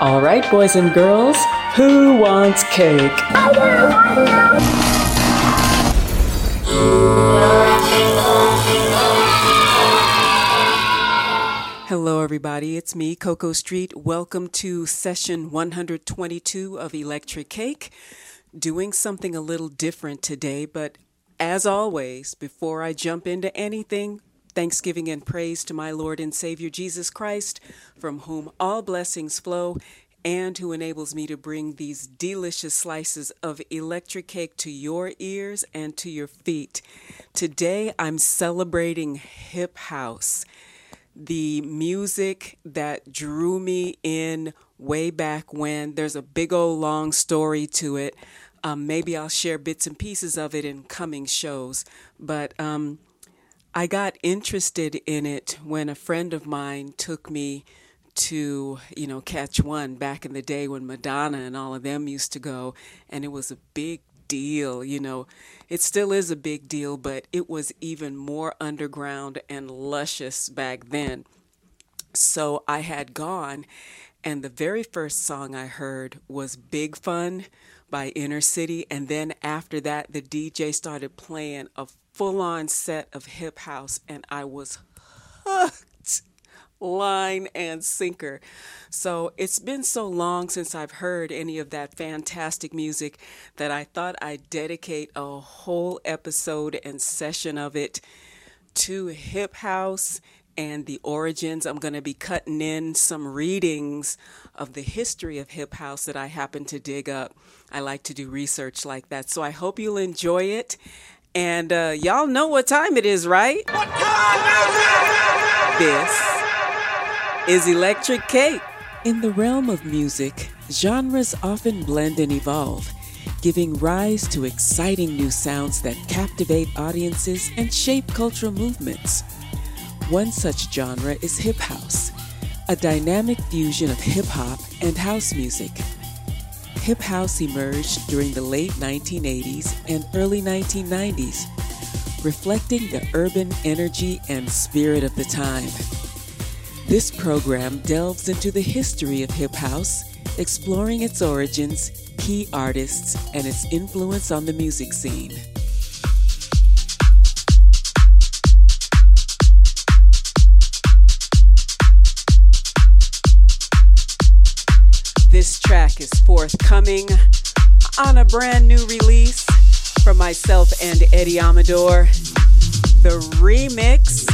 All right, boys and girls, who wants cake? Hello, everybody. It's me, Coco Street. Welcome to session 122 of Electrik Cake. Doing something a little different today, but as always, before I jump into anything, thanksgiving and praise to my Lord and Savior Jesus Christ, from whom all blessings flow and who enables me to bring these delicious slices of electric cake to your ears and to your feet. Today I'm celebrating hip house the music that drew me in way back when. There's a big old long story to it. Um, maybe I'll share bits and pieces of it in coming shows. But um, I got interested in it when a friend of mine took me to, you know, Catch One back in the day when Madonna and all of them used to go. And it was a big deal, you know. It still is a big deal, but it was even more underground and luscious back then. So I had gone, and the very first song I heard was Big Fun by Inner City. And then after that, the DJ started playing a full on set of hip house, and I was hooked line and sinker. So it's been so long since I've heard any of that fantastic music that I thought I'd dedicate a whole episode and session of it to hip house and the origins. I'm going to be cutting in some readings of the history of hip house that I happen to dig up. I like to do research like that. So I hope you'll enjoy it. And uh, y'all know what time it is, right? This is Electrik Cake. In the realm of music, genres often blend and evolve, giving rise to exciting new sounds that captivate audiences and shape cultural movements. One such genre is hip house, a dynamic fusion of hip hop and house music. Hip house emerged during the late 1980s and early 1990s, reflecting the urban energy and spirit of the time. This program delves into the history of hip house, exploring its origins, key artists, and its influence on the music scene. This track is forthcoming on a brand new release from myself and Eddie Amador. The remix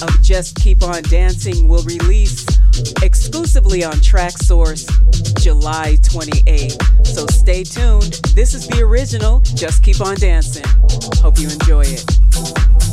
of Just Keep On Dancing will release exclusively on Traxsource July 28th. So stay tuned. This is the original Just Keep On Dancing. Hope you enjoy it.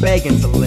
Begging to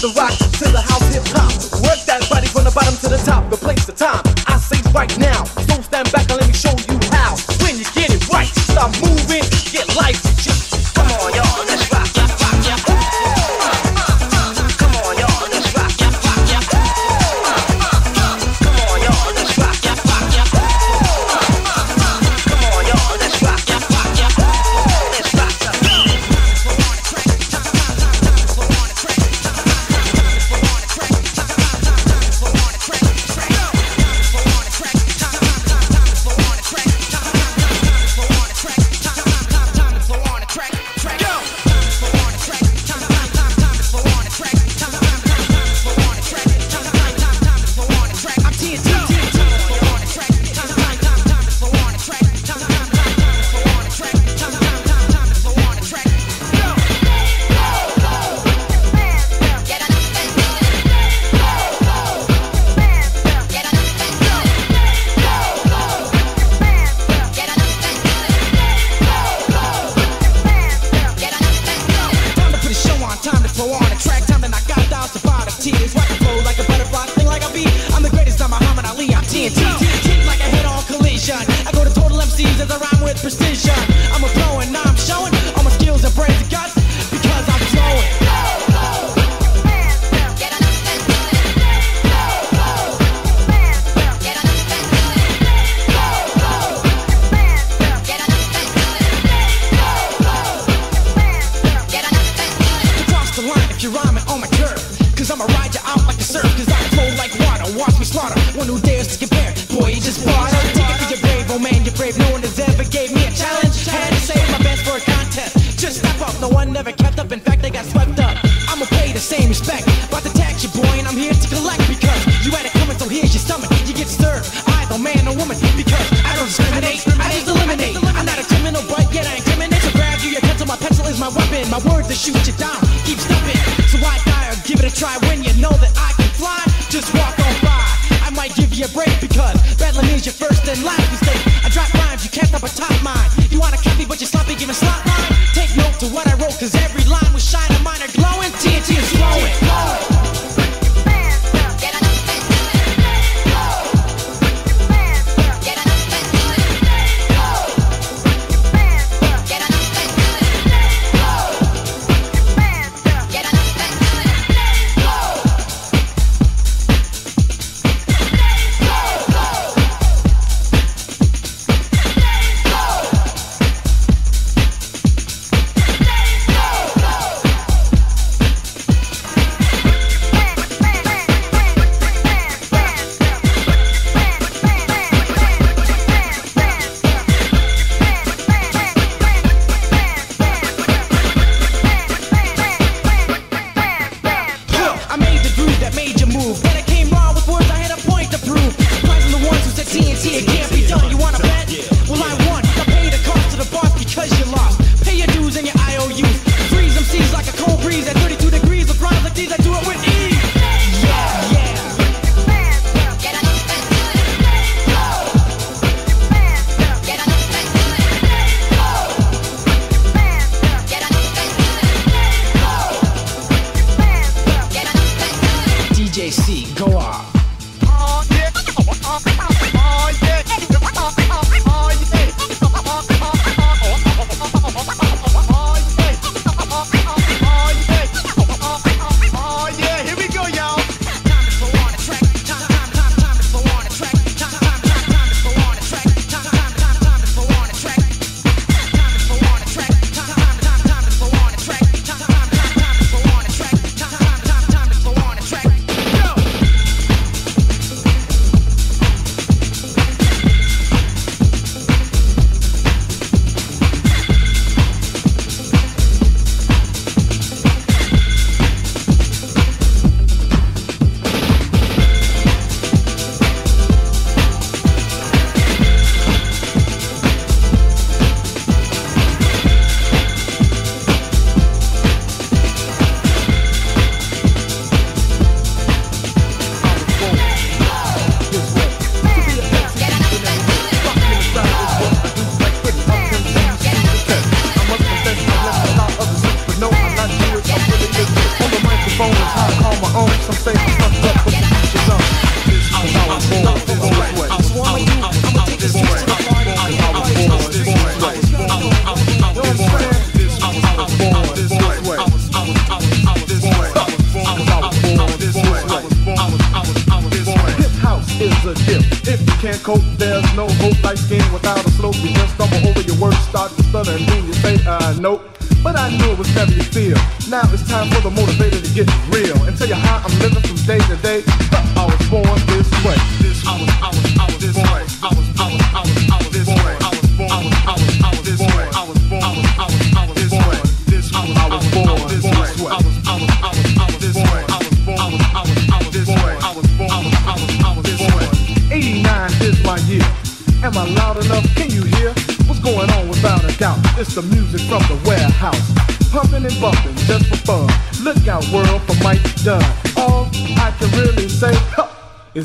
the rock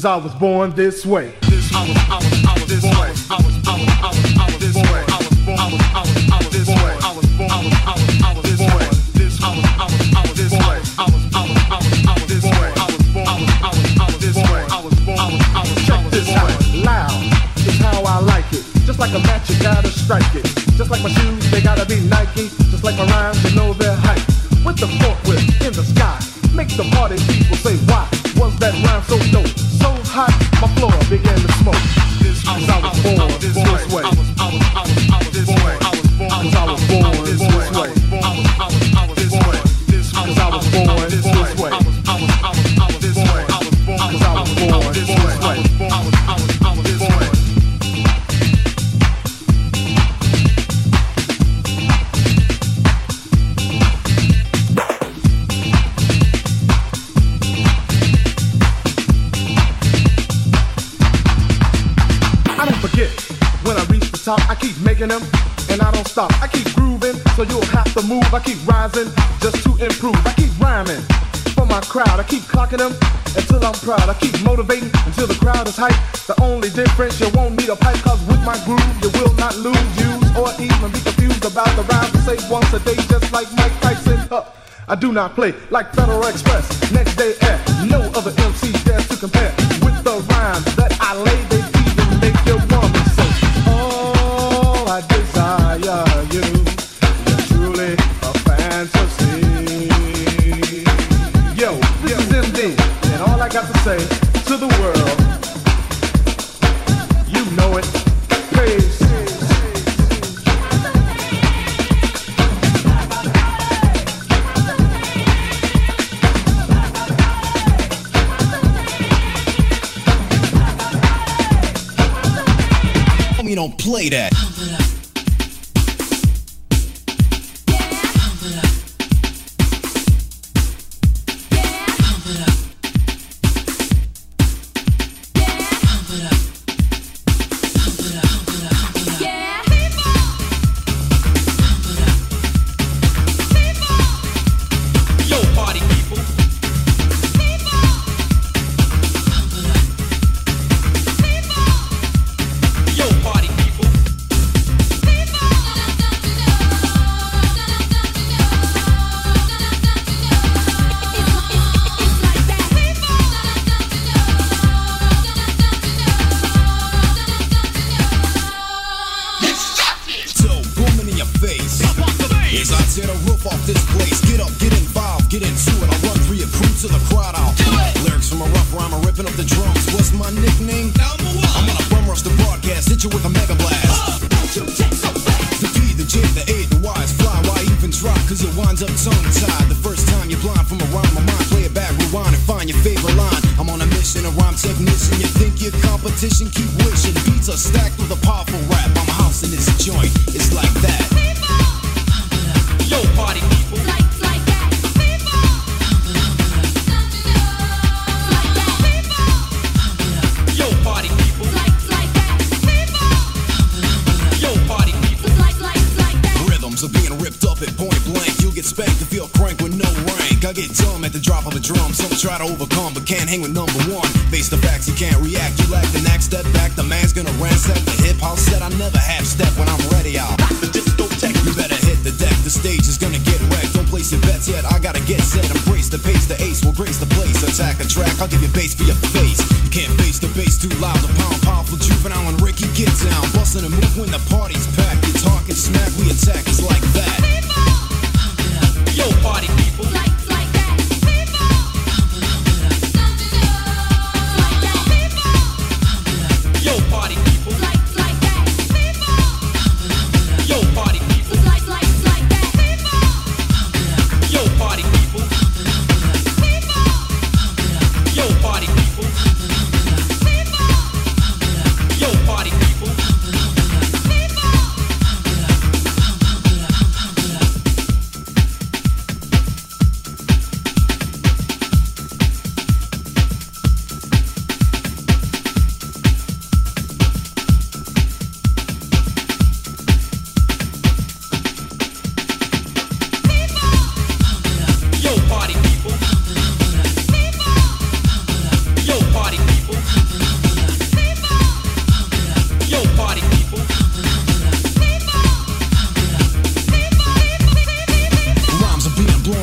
Cause I was born this way. crowd. I keep motivating until the crowd is hype. The only difference, you won't need a pipe, cause with my groove, you will not lose, use, or even be confused about the rhyme. I say once a day, just like Mike Tyson. Huh. I do not play like Federal Express, next day F. Played Playdate.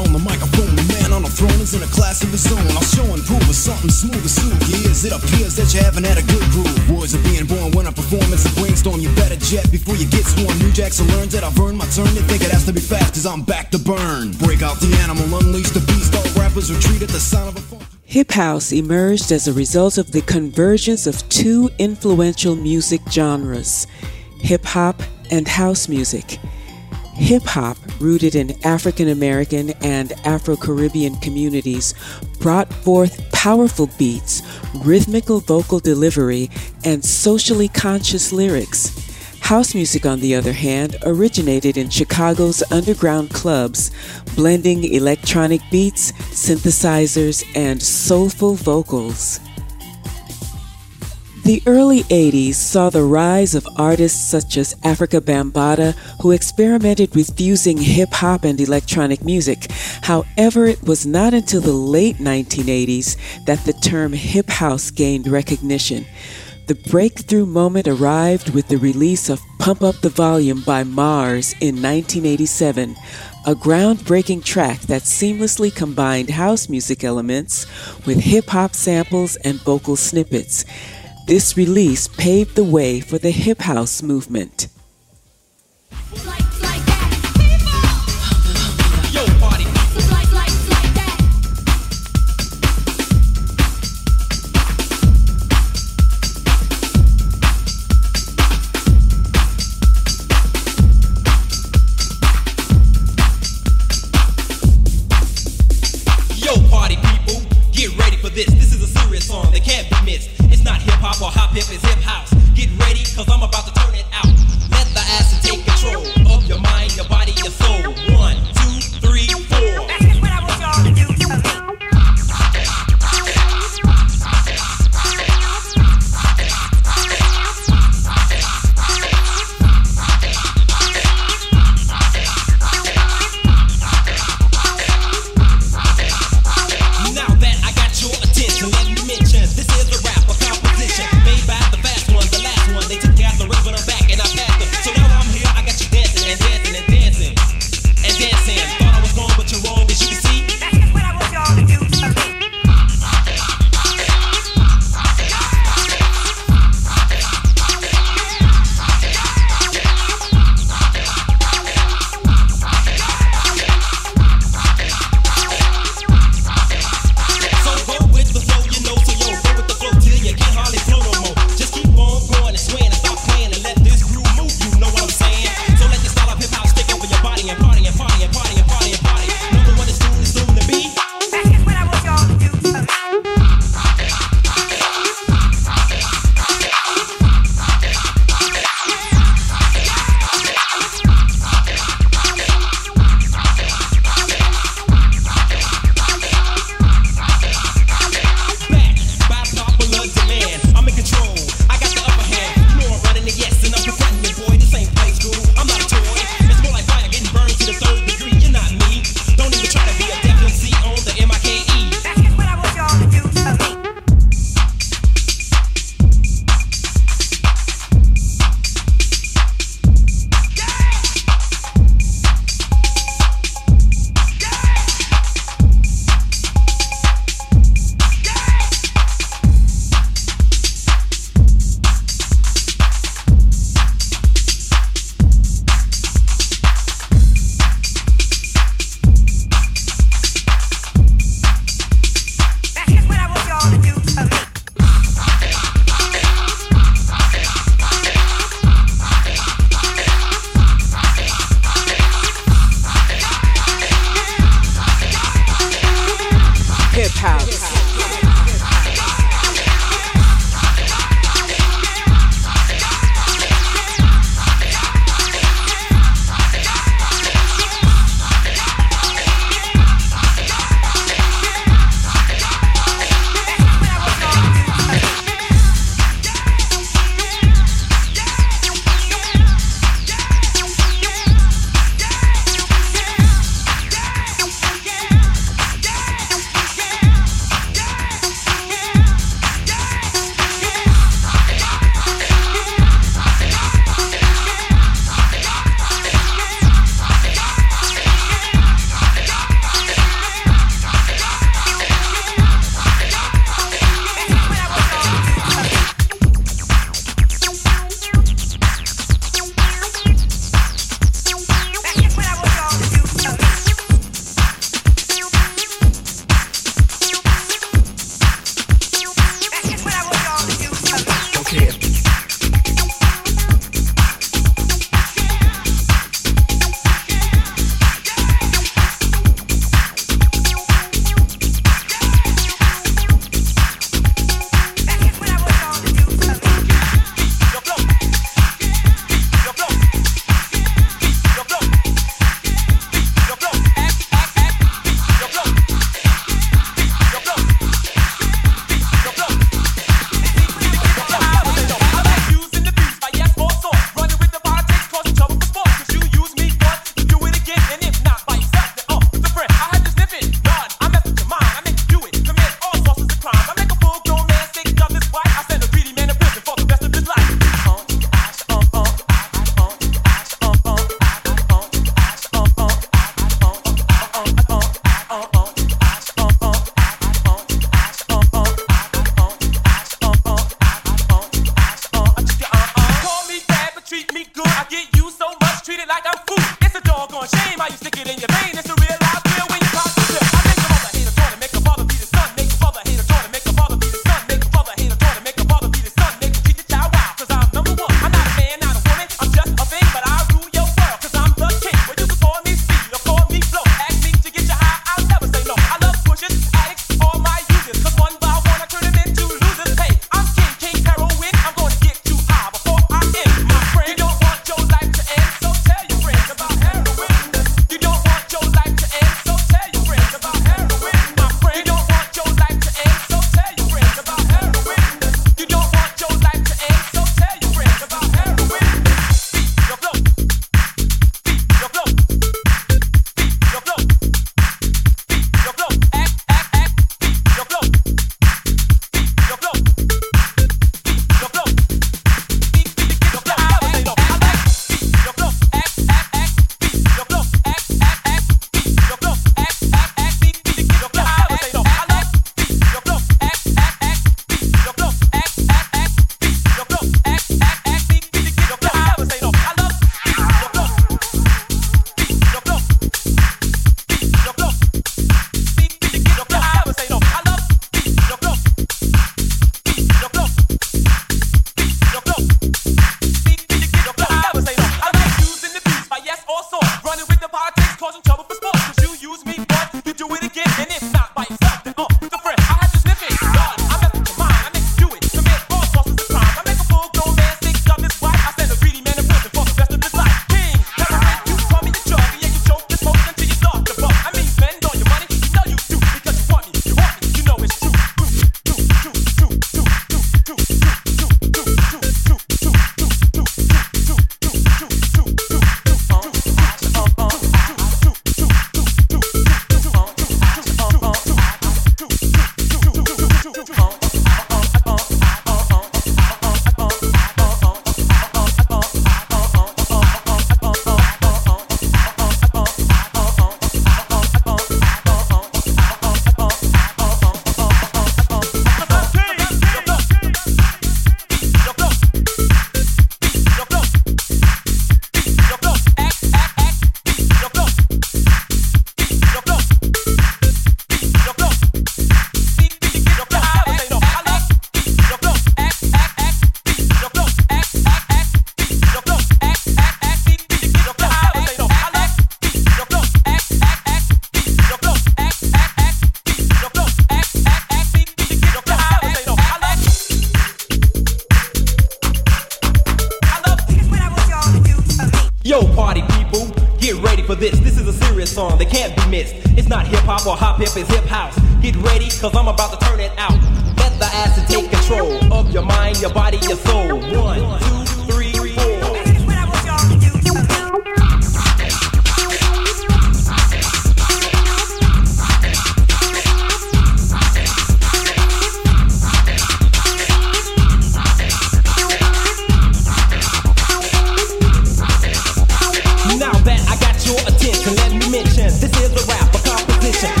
On the microphone. The man on the throne is in a class of his own. I'll show and prove with something smooth as silky is. It appears that you haven't had a good groove. Words are being born when a performance a brainstorm. You better jet before you get sworn. New Jackson learned that I've earned my turn. They think it has to be fast, cause I'm back to burn. Break out the animal, unleash the beast. All rappers retreat at the sound of a phone. Hip house emerged as a result of the convergence of two influential music genres hip hop and house music. Hip hop, rooted in African American and Afro Caribbean communities, brought forth powerful beats, rhythmical vocal delivery, and socially conscious lyrics. House music, on the other hand, originated in Chicago's underground clubs, blending electronic beats, synthesizers, and soulful vocals. The early 80s saw the rise of artists such as Afrika Bambaataa, who experimented with fusing hip hop and electronic music. However, it was not until the late 1980s that the term hip house gained recognition. The breakthrough moment arrived with the release of Pump Up the Volume by Mars in 1987, a groundbreaking track that seamlessly combined house music elements with hip hop samples and vocal snippets. This release paved the way for the hip house movement.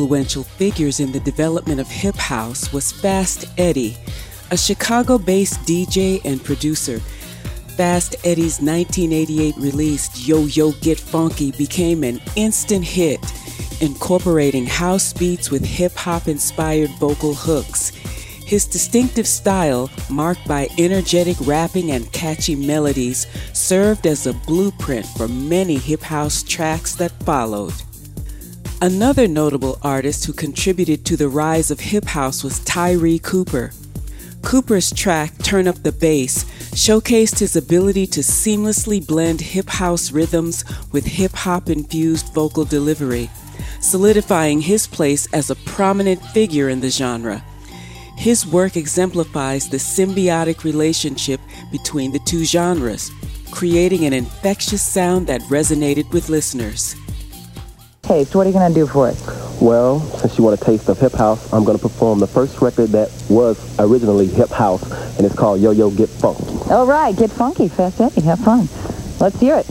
influential figures in the development of hip house was Fast Eddie, a Chicago based DJ and producer. Fast Eddie's 1988 release, Yo Yo Get Funky, became an instant hit, incorporating house beats with hip hop inspired vocal hooks. His distinctive style, marked by energetic rapping and catchy melodies, served as a blueprint for many hip house tracks that followed. Another notable artist who contributed to the rise of hip house was Tyree Cooper. Cooper's track Turn Up the Bass showcased his ability to seamlessly blend hip house rhythms with hip hop infused vocal delivery, solidifying his place as a prominent figure in the genre. His work exemplifies the symbiotic relationship between the two genres, creating an infectious sound that resonated with listeners. Taste, what are you going to do for us? Well, since you want a taste of hip house, I'm going to perform the first record that was originally hip house, and it's called Yo Yo Get Funky. All right, get funky, Fast Eddie, have fun. Let's hear it.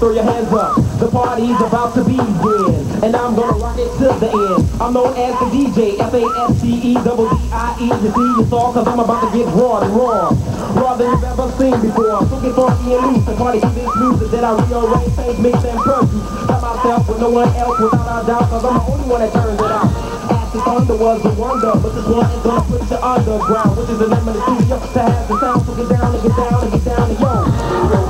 Throw your hands up. The party's about to begin, and I'm gonna rock it to the end. I'm known as the DJ, F-A-S-T-E, double D-I-E. You see, it's all cause I'm about to get raw and raw. Raw than you've ever seen before. So get funky and loose and party to this music that I rearrange, change, mix, and produce. By myself with no one else without a doubt, cause I'm the only one that turns it out. Acid Thunder was a wonder, but this one is gonna put you underground, which is the name of the studio to have the sound. So get down and get down and get down and yo.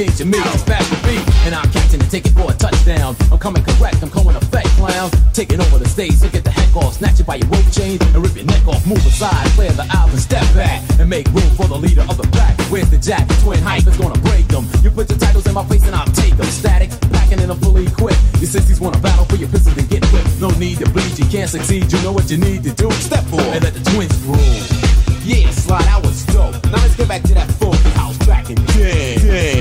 King Jamil, back to beat, and I'm catching take it for a touchdown. I'm coming correct, I'm coming effect, clown. Taking over the stage, so get the heck off, snatch it by your rope chain, and rip your neck off, move aside, clear the and step back, and make room for the leader of the pack. Where's the jack? The twin hype is gonna break them. You put your titles in my face and I'll take them. Static, packing and I'm fully equipped. Your sissies wanna battle for your pistols and get whipped. No need to bleed, you can't succeed, you know what you need to do. Step forward and let the twins rule. Yeah, slide, that was dope. Now let's get back to that funky house back in yeah,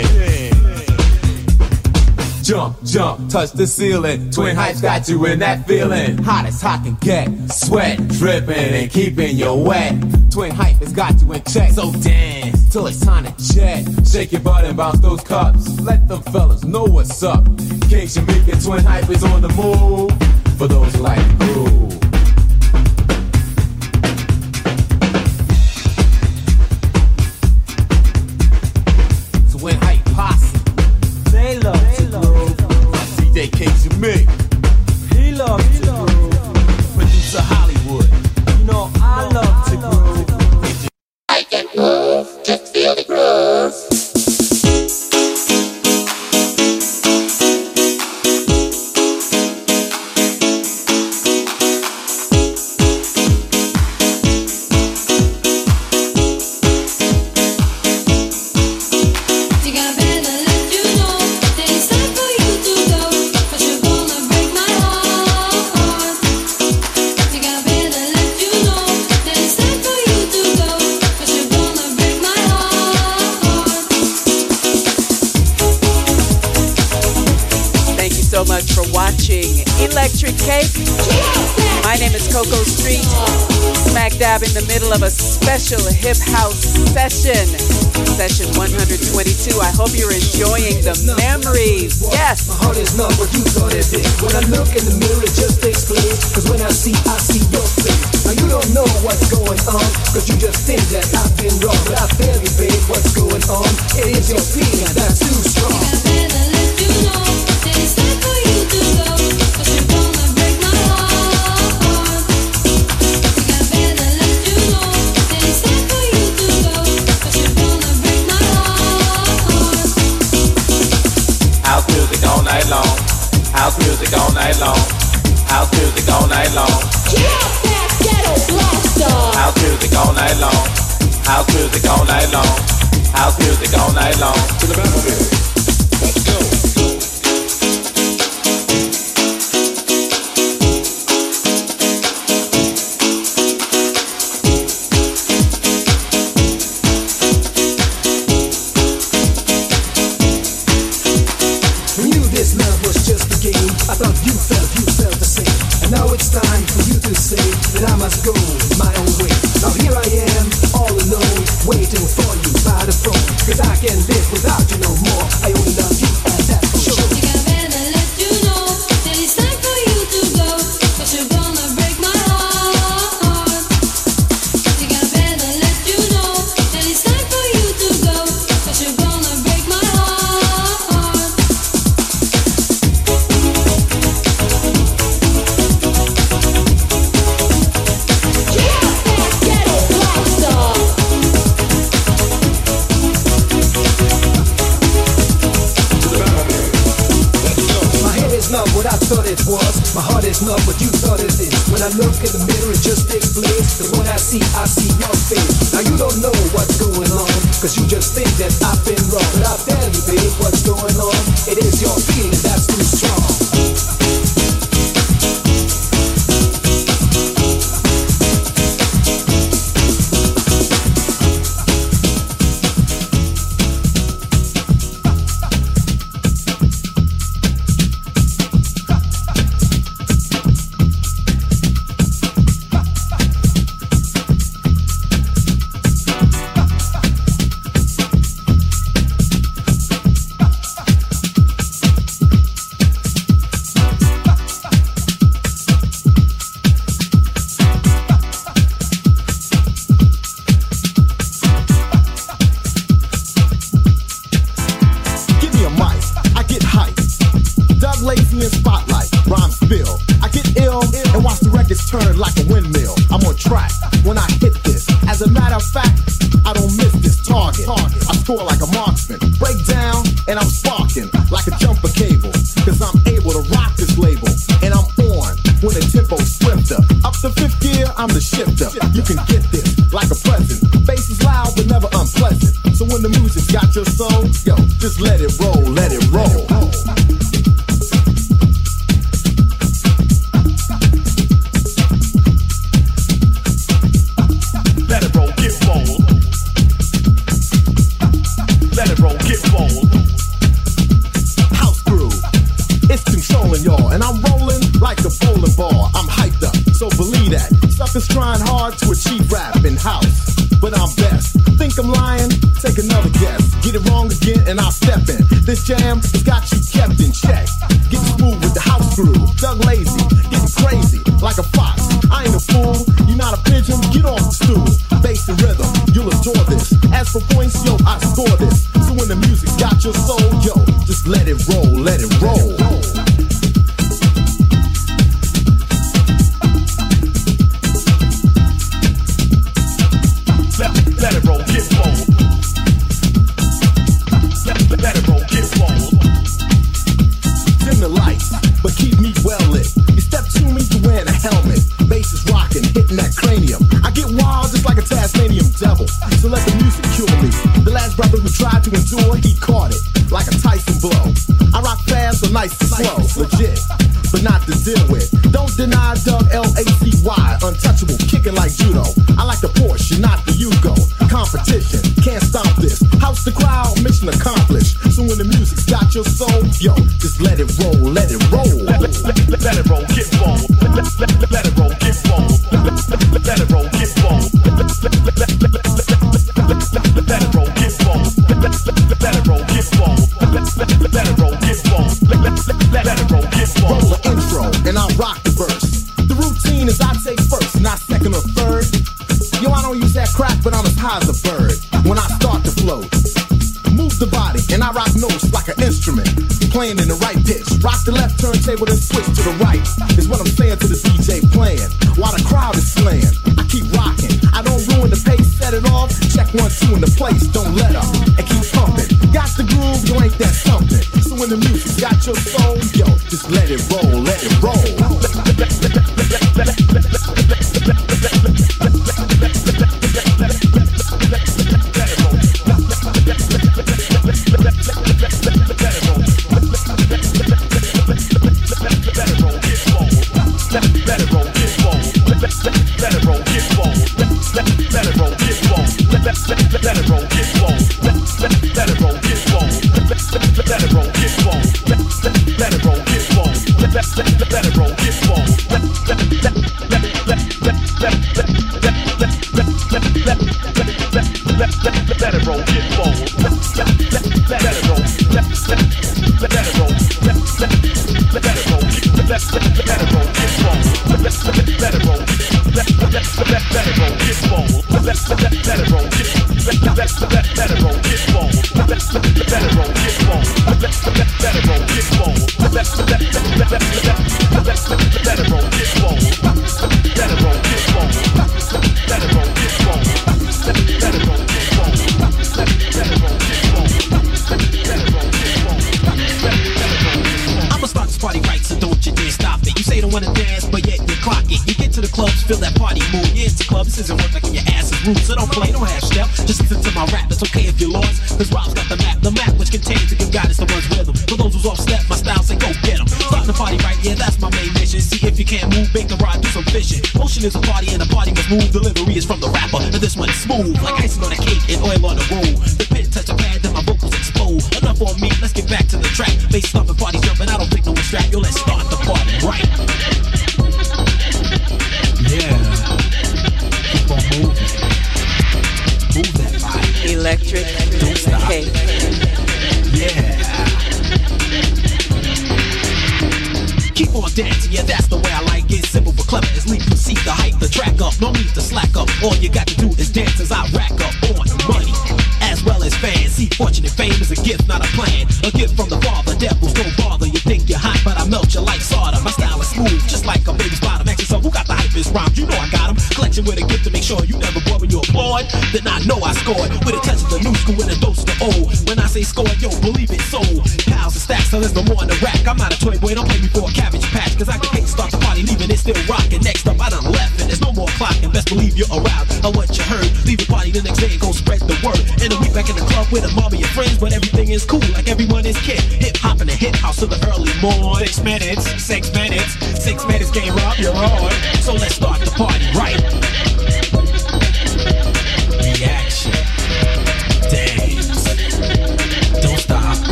Jump, jump, touch the ceiling. Twin hypes got you in that feeling. Hot as hot can get. Sweat dripping and keeping you wet. Twin hype has got you in check. So dance till it's time to jet. Shake your butt and bounce those cups. Let them fellas know what's up. King Shamika, twin hype is on the move. For those who like groove.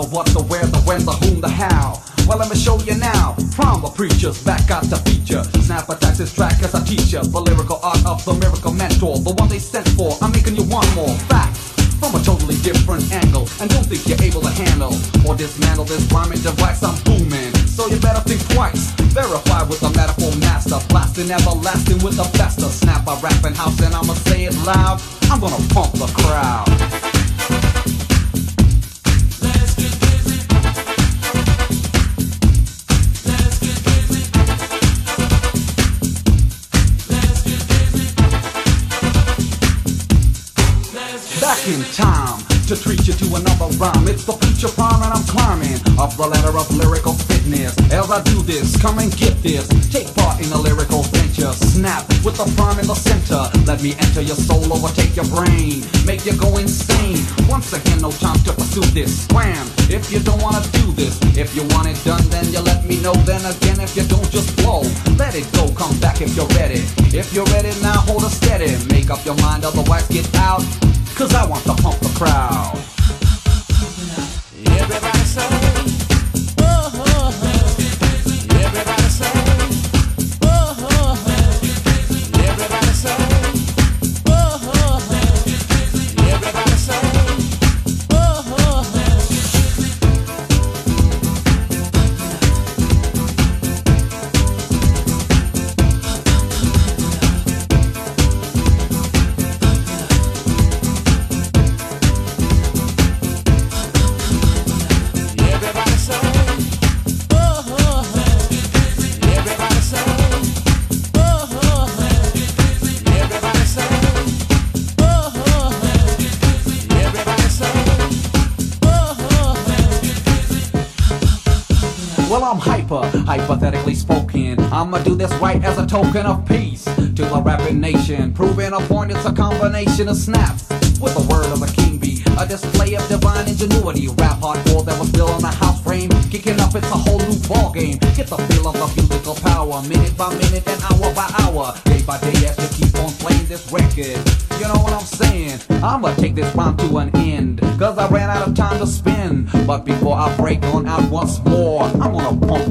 The what, the where, the when, the whom, the how. Well, let me show you now. From the preachers back out to feature. Snap attacks this track as a teacher. The lyrical art of the miracle mentor, the one they sent for. I'm making you want more facts from a totally different angle. And don't think you're able to handle or dismantle this rhyming device I'm booming. So you better think twice. Verify with the metaphor master. Blasting everlasting with a of snap a rapping house. And I'ma say it loud. I'm gonna pump the crowd. The ladder of lyrical fitness. As I do this, come and get this. Take part in a lyrical venture. Snap with the prime in the center. Let me enter your soul, overtake your brain, make you go insane. Once again, no time to pursue this. Scram if you don't wanna do this. If you want it done, then you let me know. Then again, if you don't, just blow. Let it go, come back if you're ready. If you're ready now, hold it steady. Make up your mind, otherwise get out. Cause I want to pump the crowd. I'ma do this right as a token of peace to the rapping nation. Proving a point, it's a combination of snaps with the word of a king bee. A display of divine ingenuity. Rap hardcore that was built on a house frame. Kicking up, it's a whole new ball game. Get the feel of the musical power, minute by minute and hour by hour. Day by day as you keep on playing this record. You know what I'm saying? I'ma take this rhyme to an end. Cause I ran out of time to spin. But before I break on out once more, I'm gonna pump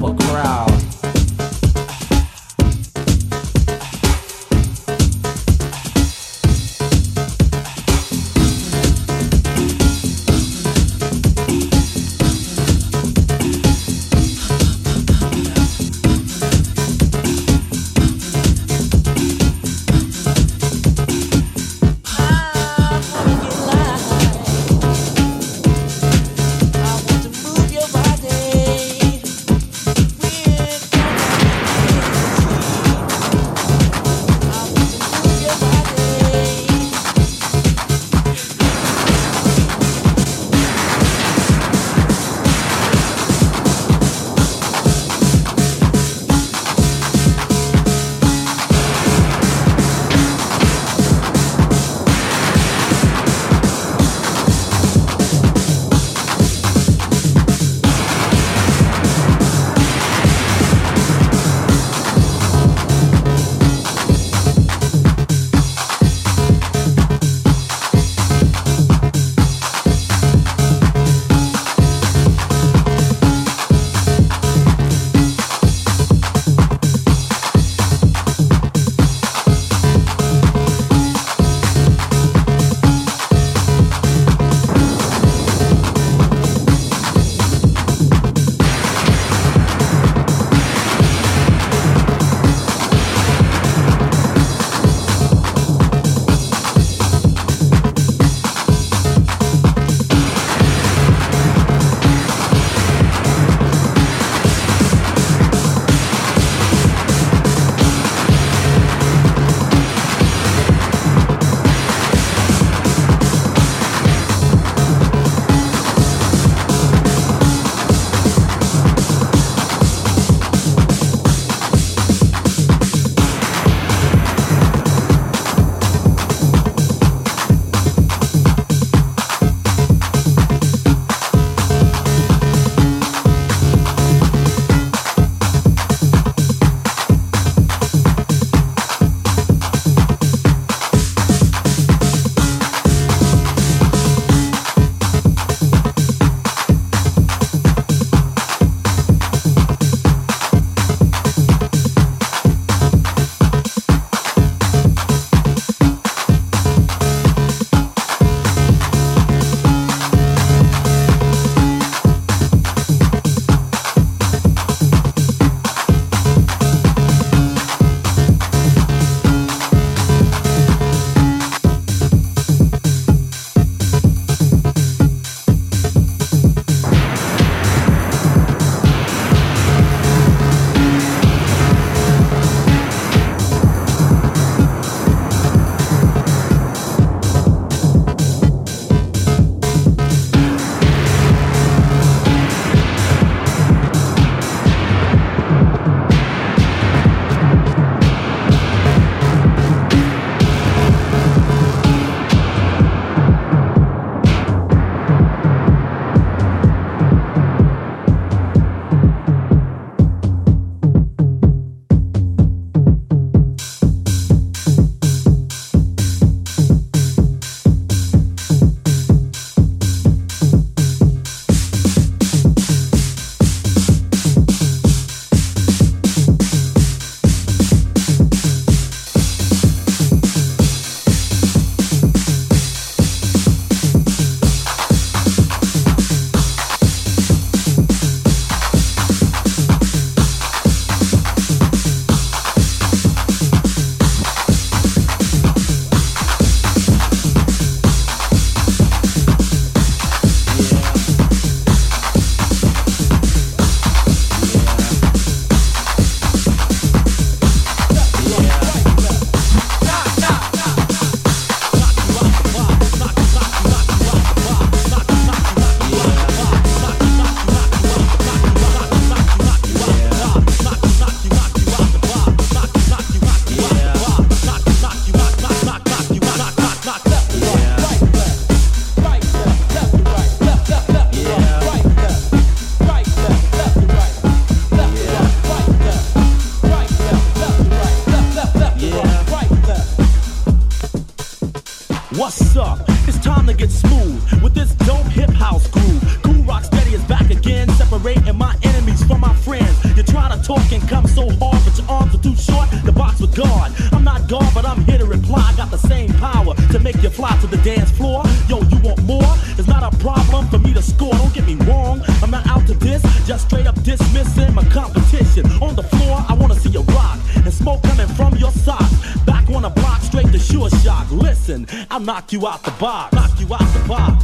I'll knock you out the box. Knock you out the box.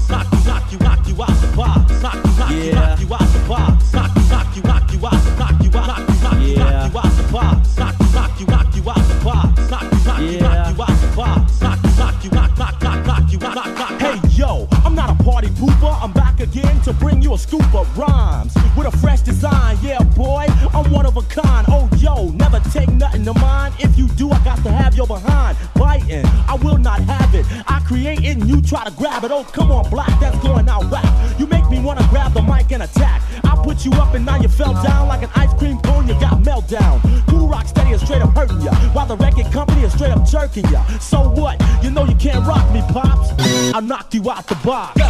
but oh, come on, block, that's going out whack. You make me wanna grab the mic and attack. I put you up and now you fell down like an ice cream cone, you got meltdown. Kool Rock Steady is straight up hurting ya, while the record company is straight up jerking ya. So what? You know you can't rock me, Pops. I'll knock you out the box.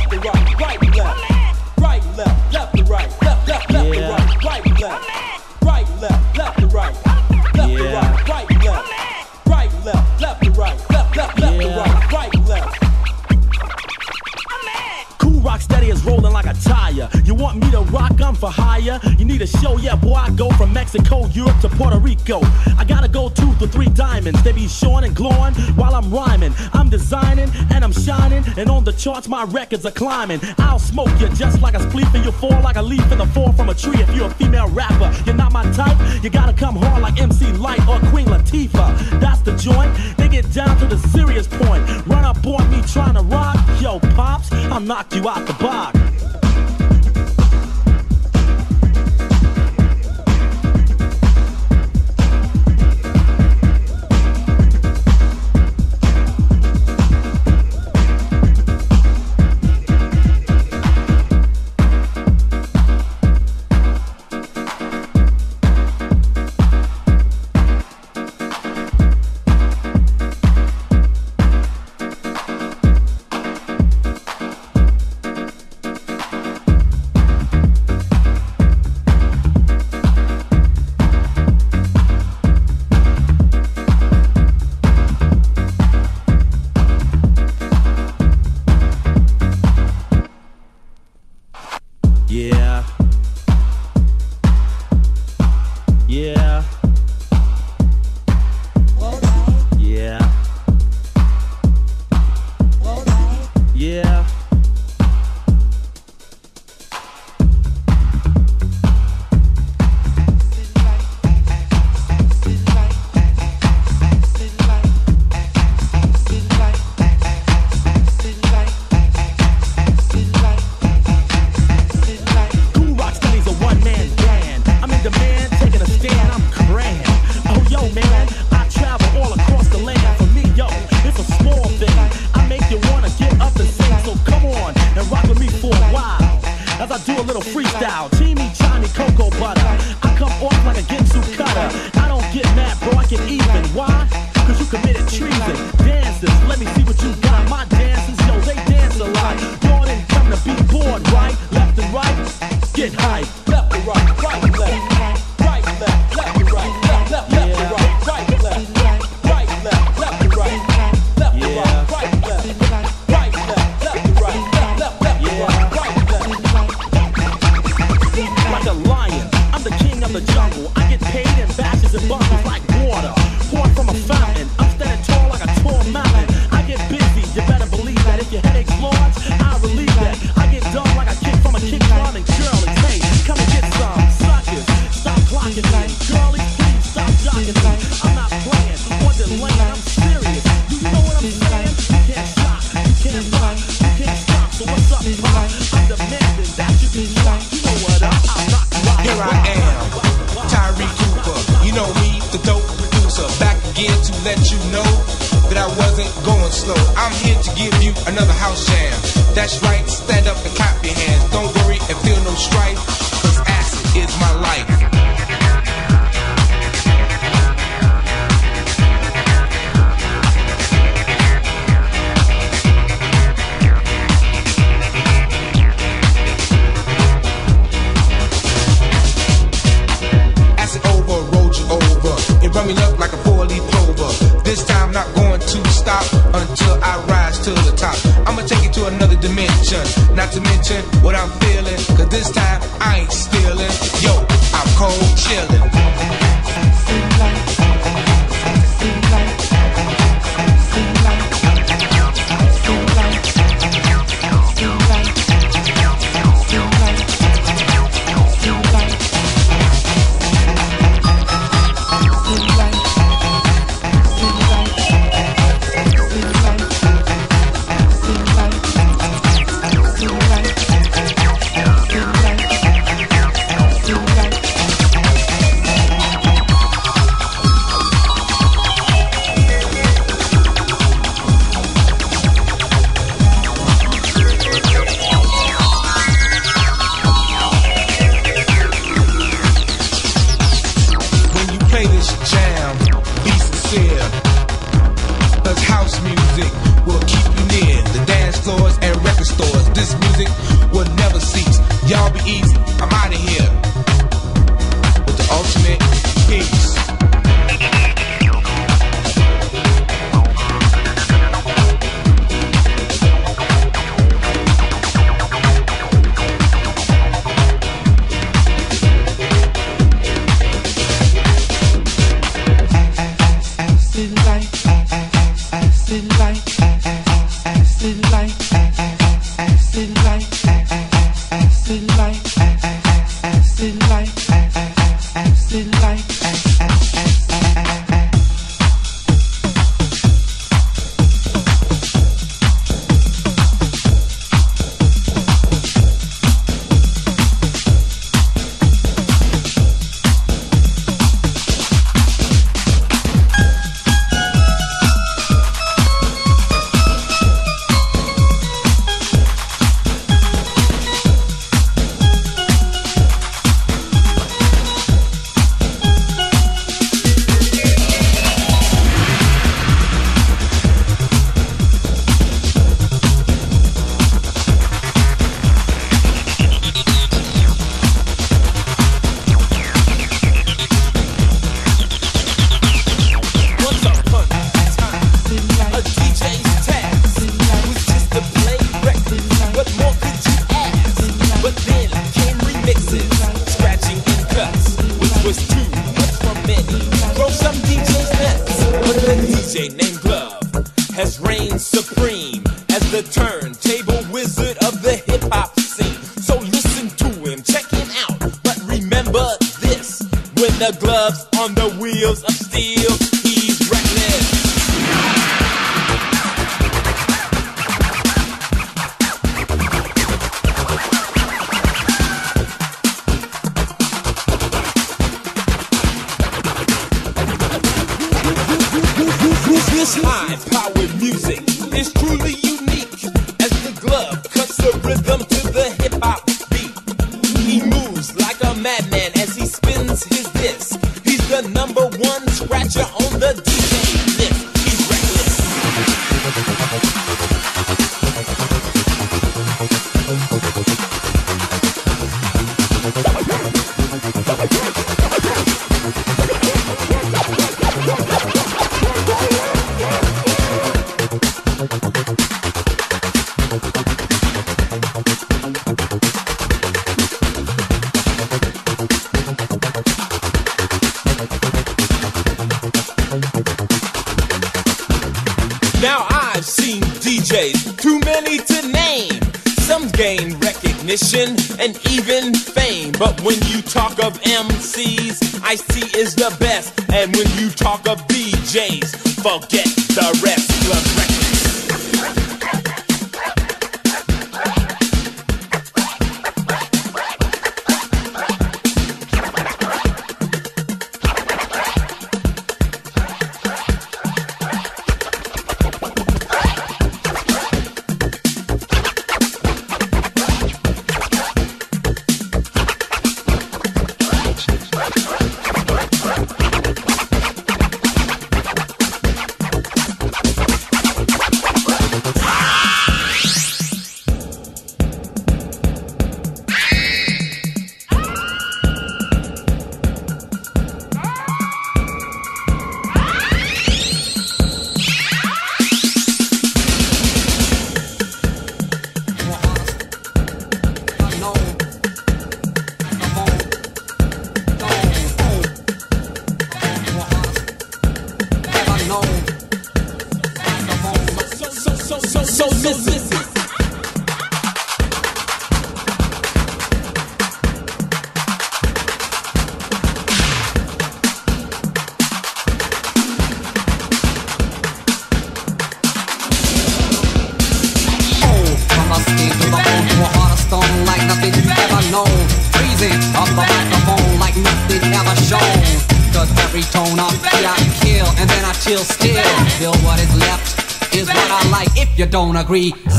for hire. You need a show, yeah, boy. I go from Mexico, Europe to Puerto Rico. I gotta go two for three diamonds. They be showing and glowing while I'm rhyming. I'm designing and I'm shining, and on the charts my records are climbing. I'll smoke you just like a spleef, and you'll fall like a leaf in the fall from a tree. If you're a female rapper, you're not my type. You gotta come hard like MC Lyte or Queen Latifah. That's the joint. They get down to the serious point. Run up on me trying to rock, yo pops. I'll knock you out the box.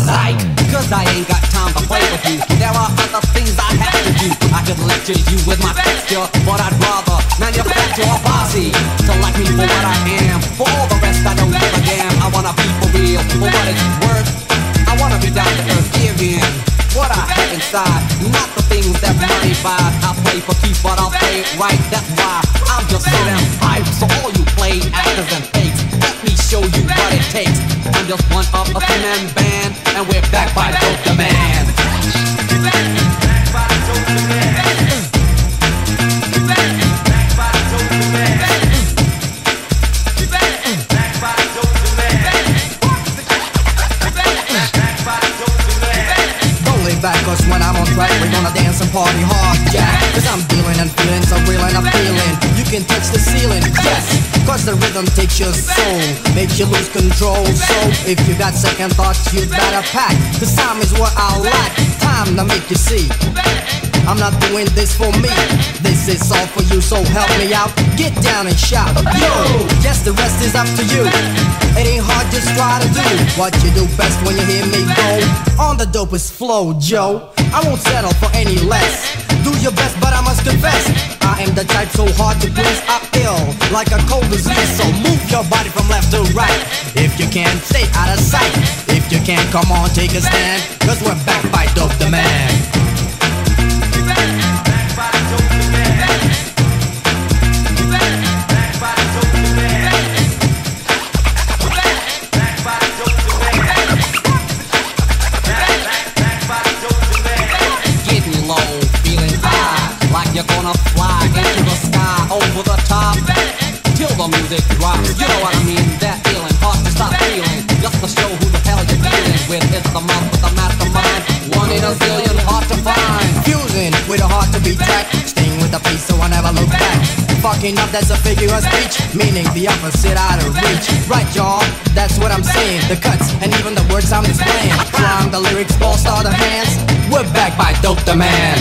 Psych, cause I ain't got time to play with you. There are other things I have to do. I could lecture you with my texture, but I'd rather manufacture a posse to like me for what I am. For all the rest, I don't give a damn. I wanna be for real, for what it's worth. I wanna be down to earth, give in what I have inside, not the things that money buys. I play for keeps, but I'll play it right. That's why I'm just so damn hype. So all you play actors and show you what it takes. I'm just one of a three-man band, and we're back by Dope the track, we're gonna dance and party hard, yeah. Cause I'm dealing and feeling so real and I'm feeling. You can touch the ceiling, yes. Cause the rhythm takes your soul, makes you lose control. So if you got second thoughts, you better pack. Cause time is what I lack. Time to make you see. I'm not doing this for me. This is all for you, so help me out. Get down and shout. Yo, yes, the rest is up to you. It ain't hard, just try to do what you do best when you hear me go. On the dopest flow, Joe. I won't settle for any less. Do your best, but I must confess. I am the type so hard to please. I ill like a cold disease. So move your body from left to right. If you can, stay out of sight. If you can, come on, take a stand. Cause we're back by Dope the Man. The music drops. You know what I mean? That feeling, hard to stop feeling, just to show who the hell you're dealing with. It's the month with the mastermind, one in a zillion, hard to find. Fusing with a heart to be tracked, staying with the peace, so I never look back. Fucking up, that's a figure of speech, meaning the opposite out of reach. Right, y'all, that's what I'm saying. The cuts and even the words I'm displaying. Climb the lyrics, all star the hands. We're back by Dope the Man.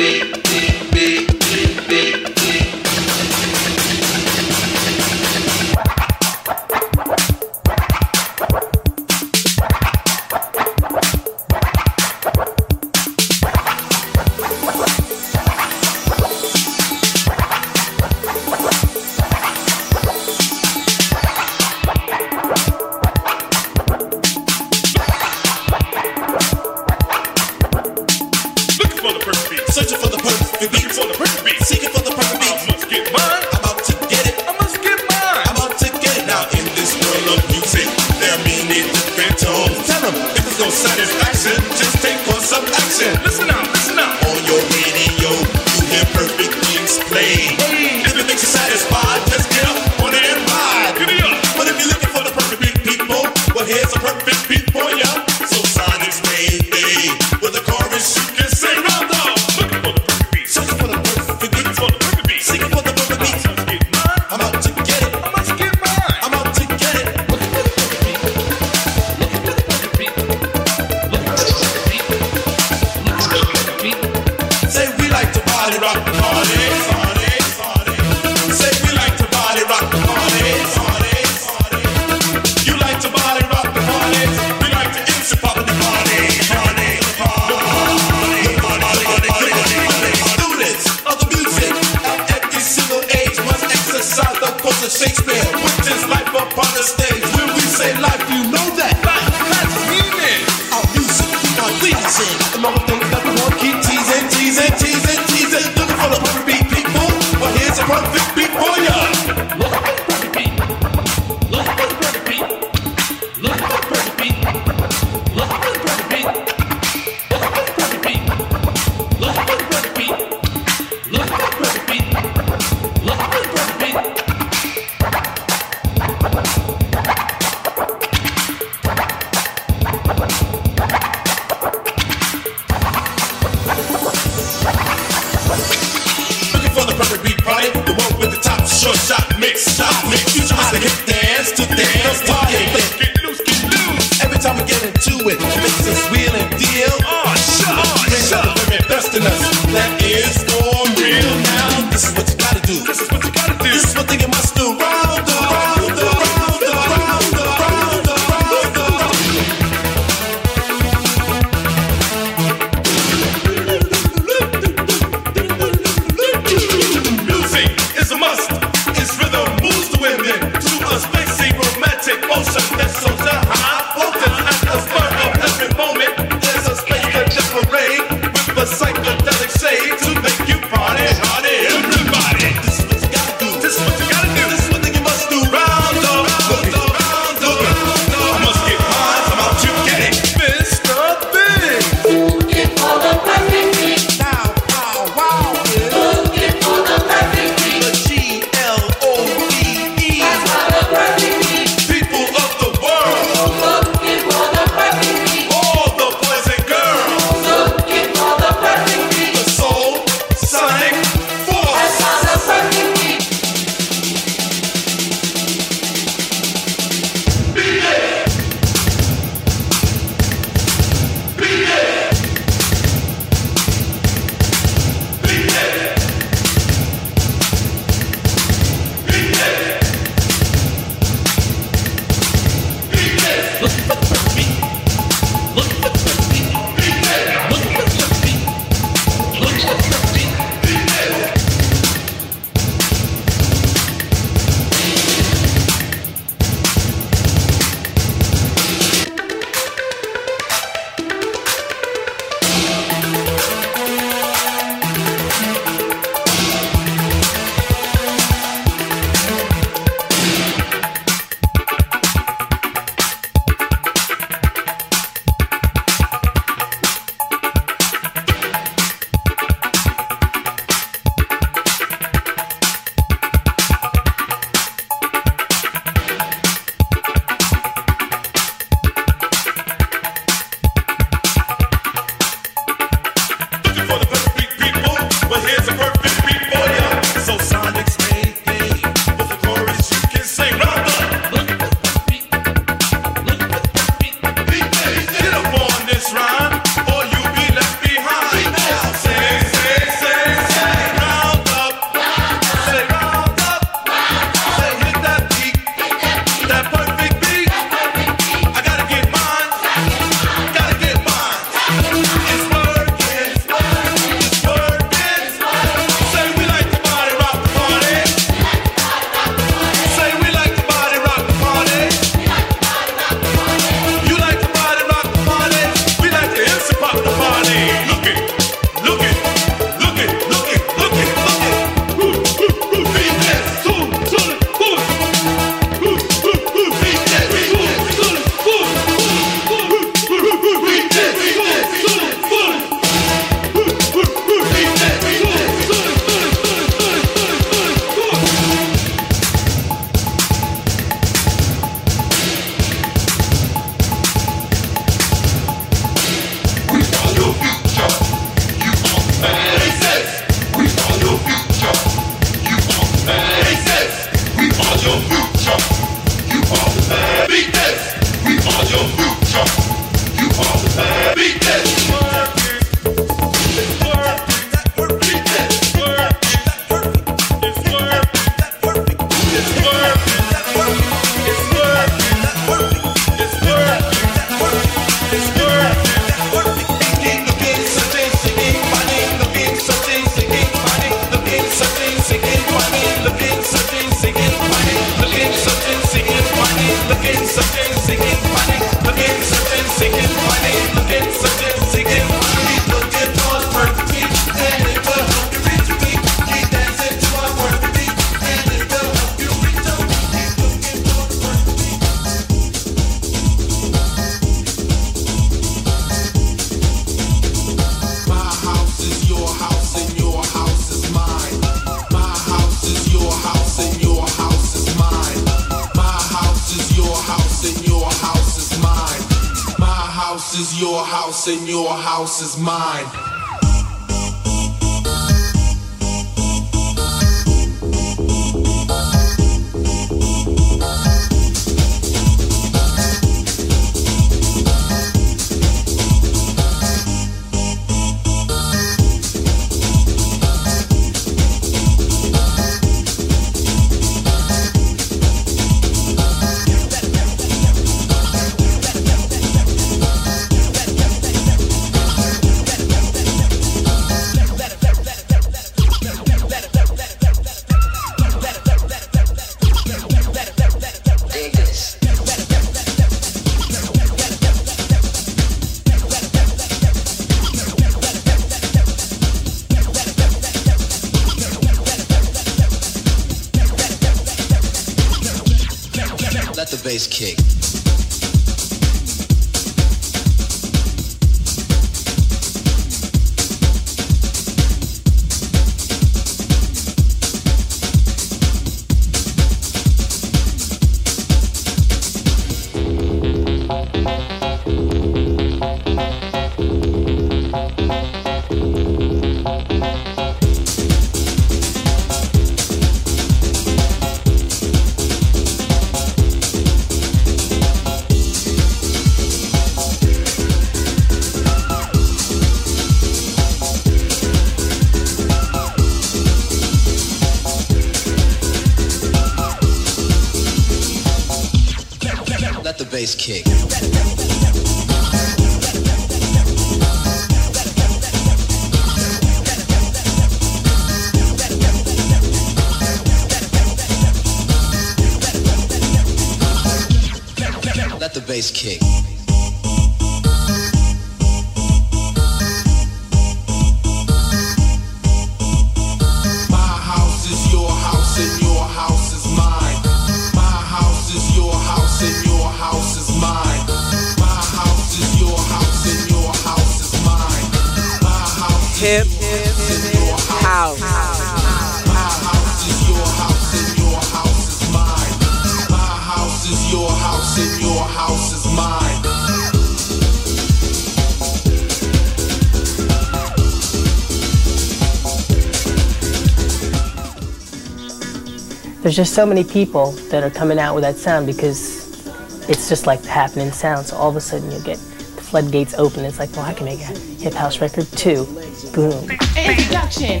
There's just so many people that are coming out with that sound because it's just like the happening sound. So all of a sudden you'll get the floodgates open. It's like, well, I can make a hip house record too. Boom. Introduction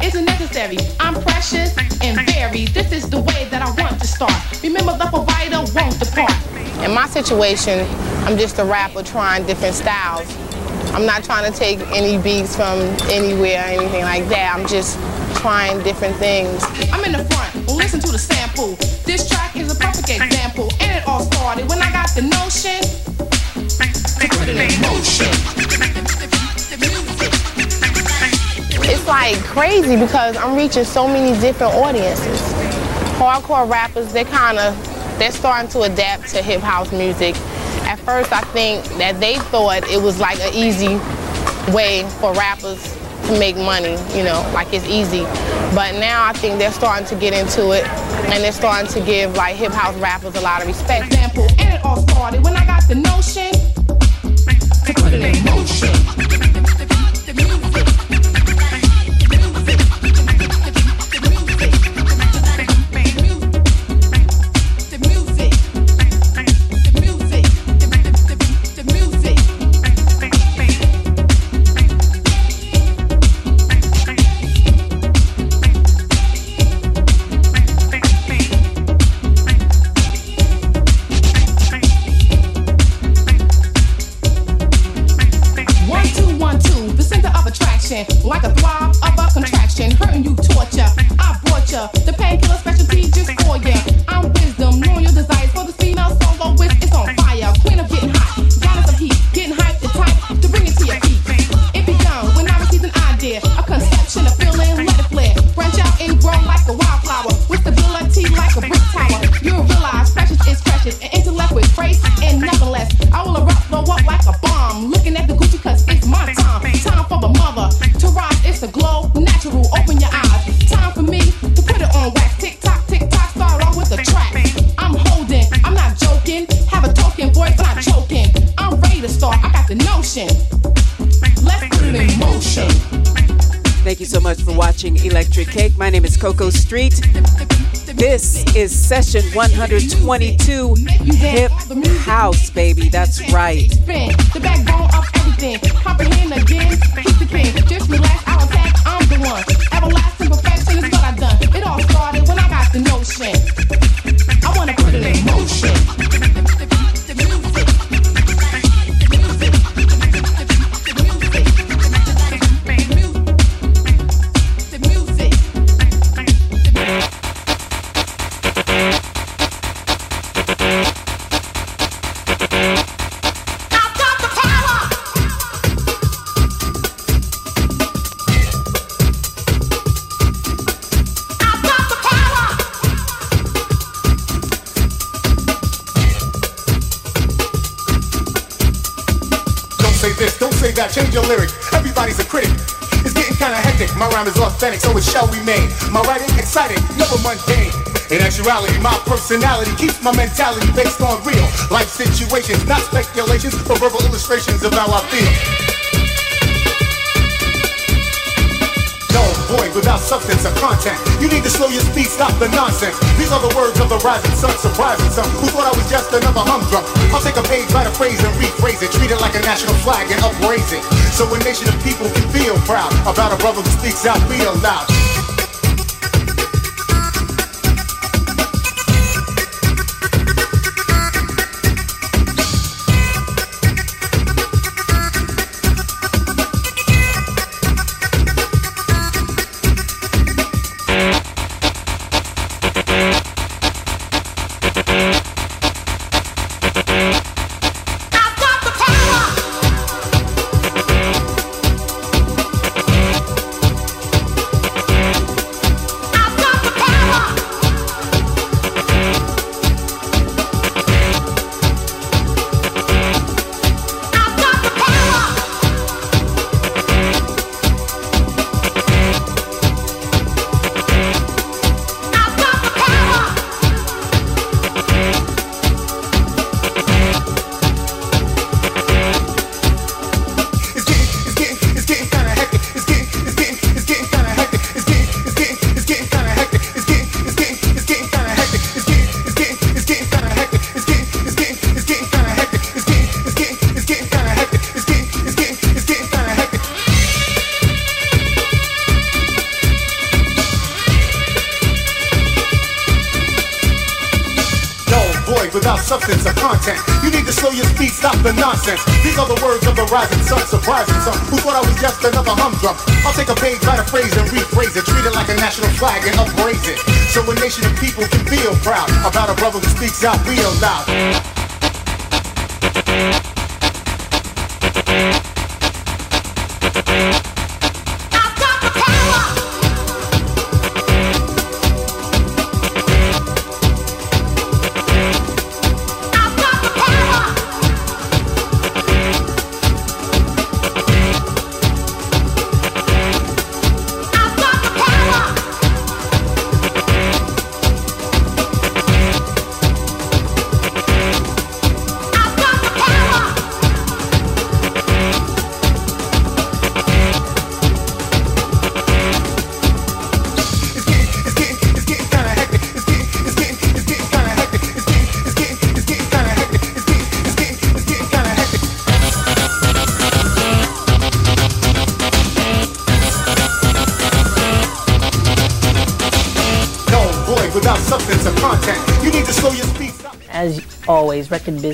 isn't necessary. I'm precious and varied. This is the way that I want to start. Remember, the provider won't depart. In my situation, I'm just a rapper trying different styles. I'm not trying to take any beats from anywhere or anything like that. I'm just trying different things. I'm in the front. Listen to the sample. This track is a perfect example. And it all started when I got the notion. It's like crazy because I'm reaching so many different audiences. Hardcore rappers, they kind of, they're starting to adapt to hip house music. At first, I think that they thought it was like an easy way for rappers to make money, you know, like it's easy. But now I think they're starting to get into it and they're starting to give like hip house rappers a lot of respect. Example. And it all started when I got the notion to put it in motion. Coco Street. This is session 122 Hip House, baby. That's right. Personality keeps my mentality based on real life situations, not speculations or verbal illustrations of how I feel. No void without substance or content. You need to slow your speed, stop the nonsense. These are the words of the rising sun, surprising some who thought I was just another humdrum. I'll take a page, write a phrase, and rephrase it, treat it like a national flag and upraise it, so a nation of people can feel proud about a brother who speaks out real loud. Substance or content. You need to slow your speed, stop the nonsense. These are the words of the rising sun, surprising some who thought I was just another humdrum. I'll take a page, write a phrase, and rephrase it, treat it like a national flag and upraise it, so a nation of people can feel proud about a brother who speaks out real loud.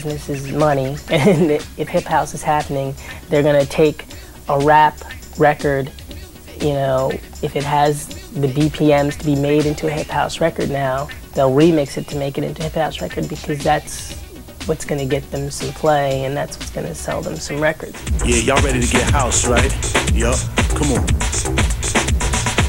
Business is money, and if hip house is happening, they're gonna take a rap record, you know, if it has the BPMs to be made into a hip house record now, they'll remix it to make it into a hip house record because that's what's gonna get them some play and that's what's gonna sell them some records. Yeah, y'all ready to get house, right? Yup. Come on.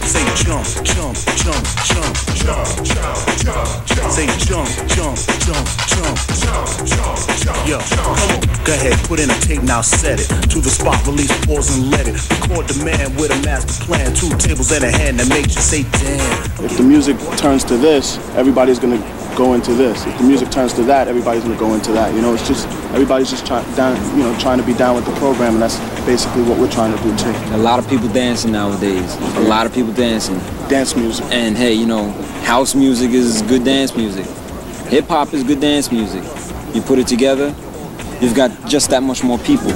Say jump, jump, jump, jump, jump, jump, jump. Say jump, jump, jump, jump, jump, jump, jump. Yo, come on. Go ahead, put in a tape now, set it. To the spot, release, pause and let it. Record the man with a master plan. Two tables and a hand that makes you say damn. If the music turns to this, everybody's gonna go into this. If the music turns to that, everybody's gonna go into that. You know, it's just everybody's just trying down, you know, trying to be down with the program, and that's basically what we're trying to do too. A lot of people dancing nowadays. A lot of people dancing. Dance music. And hey, you know, house music is good dance music. Hip hop is good dance music. You put it together, you've got just that much more people.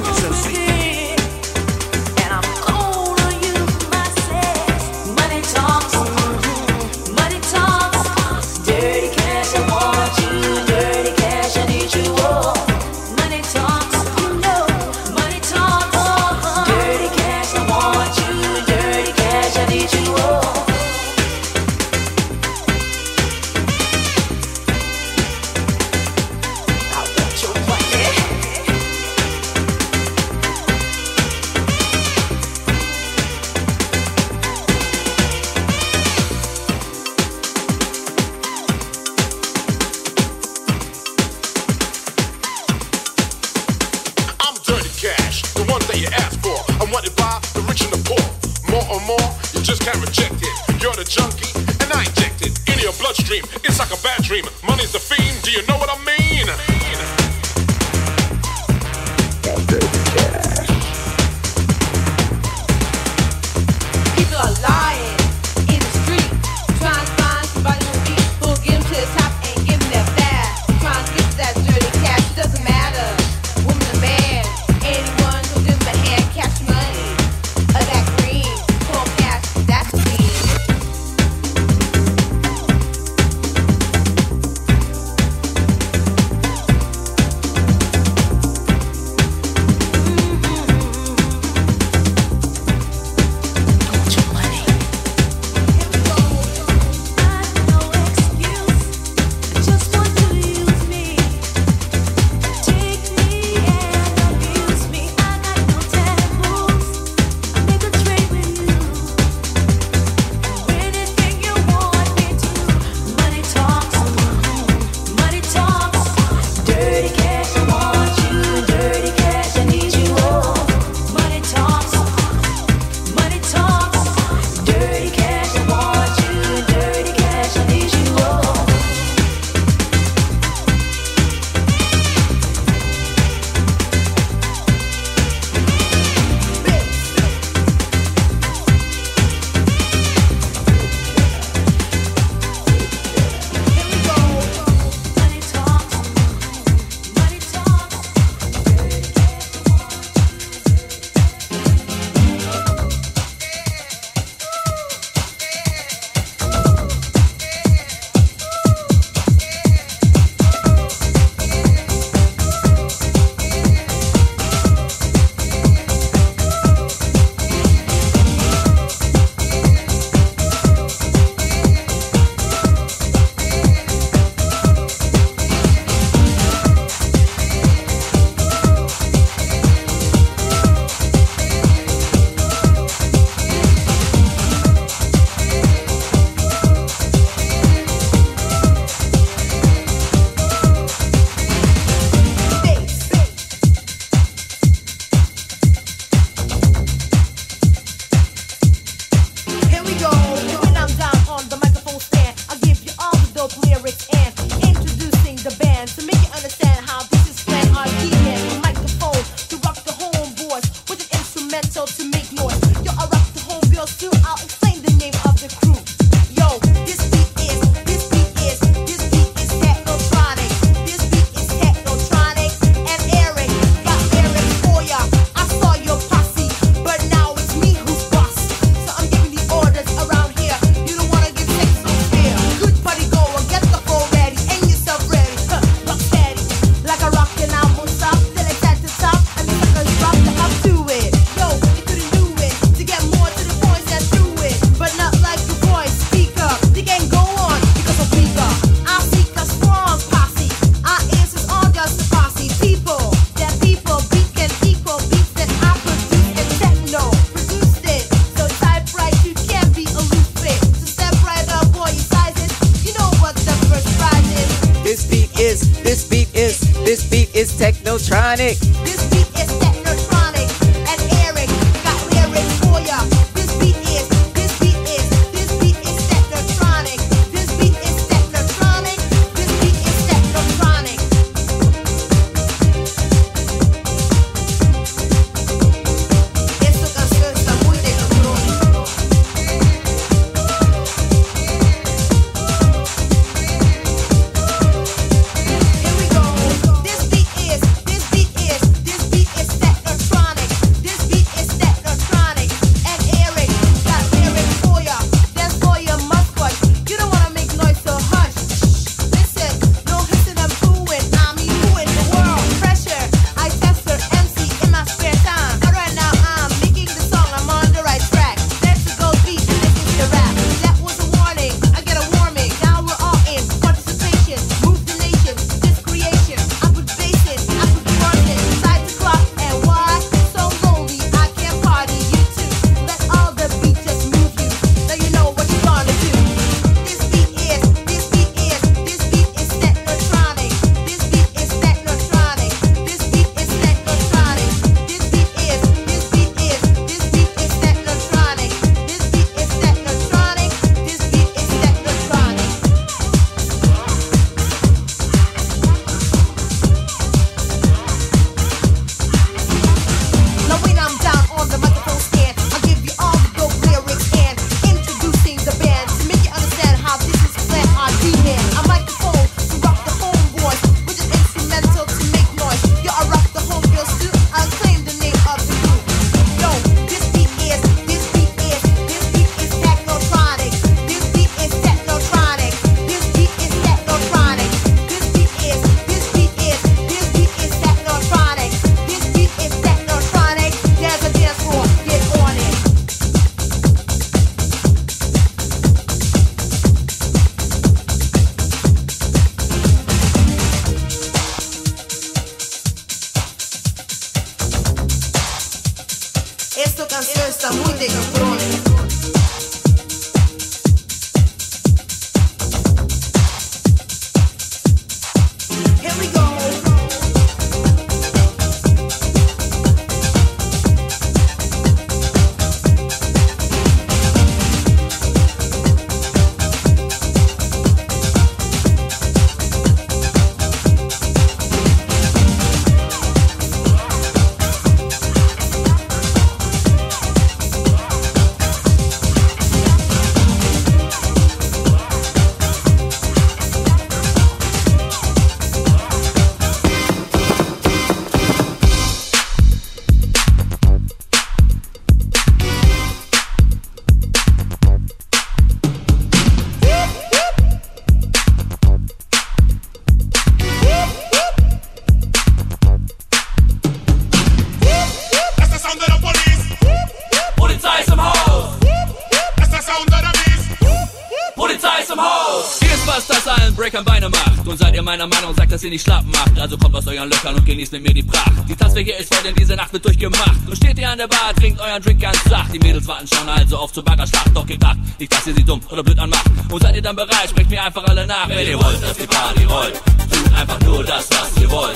Dass ihr nicht schlappen macht. Also kommt aus euren Löchern und genießt mit mir die Pracht. Die Tasse hier ist voll, denn diese Nacht wird durchgemacht. Und steht ihr an der Bar, trinkt euren Drink ganz sacht. Die Mädels warten schon also auf zur Baggerschlacht. Doch gedacht, nicht, dass ihr sie dumm oder blöd anmacht. Und seid ihr dann bereit, sprecht mir einfach alle nach. Wenn ihr wollt, dass die Party rollt, tut einfach nur das, was ihr wollt.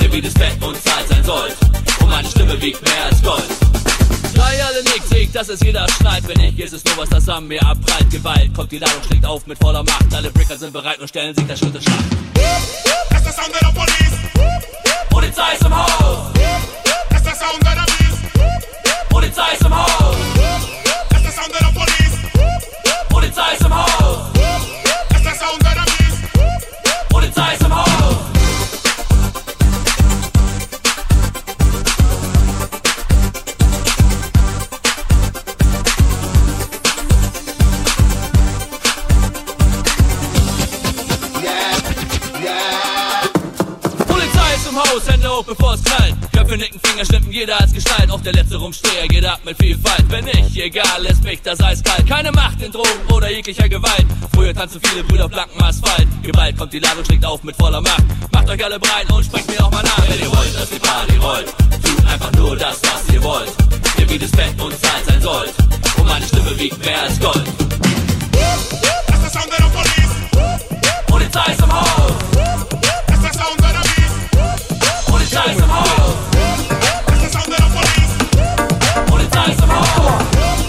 Ihr wie das Bett und Zeit sein sollt. Und meine Stimme wiegt mehr als Gold. Drei alle nickt, singt, dass es jeder schneit. Wenn nicht, ist es nur was, das an mir abprallt. Gewalt kommt, die Ladung schlägt auf mit voller Macht. Alle Bricker sind bereit und stellen sich der Schritt in Sound of the police. Polizei ist im Haus. Hoch, bevor es knallt. Köpfe nicken, Finger schnippen, jeder als Gestalt. Auf der letzte Rumsteher geht ab mit Vielfalt. Wenn nicht, egal, lässt mich das eiskalt. Keine Macht in Drogen oder jeglicher Gewalt. Früher tanzen viele Brüder auf blankem Asphalt. Gewalt kommt, die Ladung schlägt auf mit voller Macht. Macht euch alle breit und sprecht mir auch mal nach. Wenn ihr wollt, dass die Party rollt, tut einfach nur das, was ihr wollt. Ihr wie das Bett und Zeit sein sollt. Und meine Stimme wiegt mehr als Gold. That's the sound of the police. Polizei ist im Haus. Polizei ist im Haus. That's the sound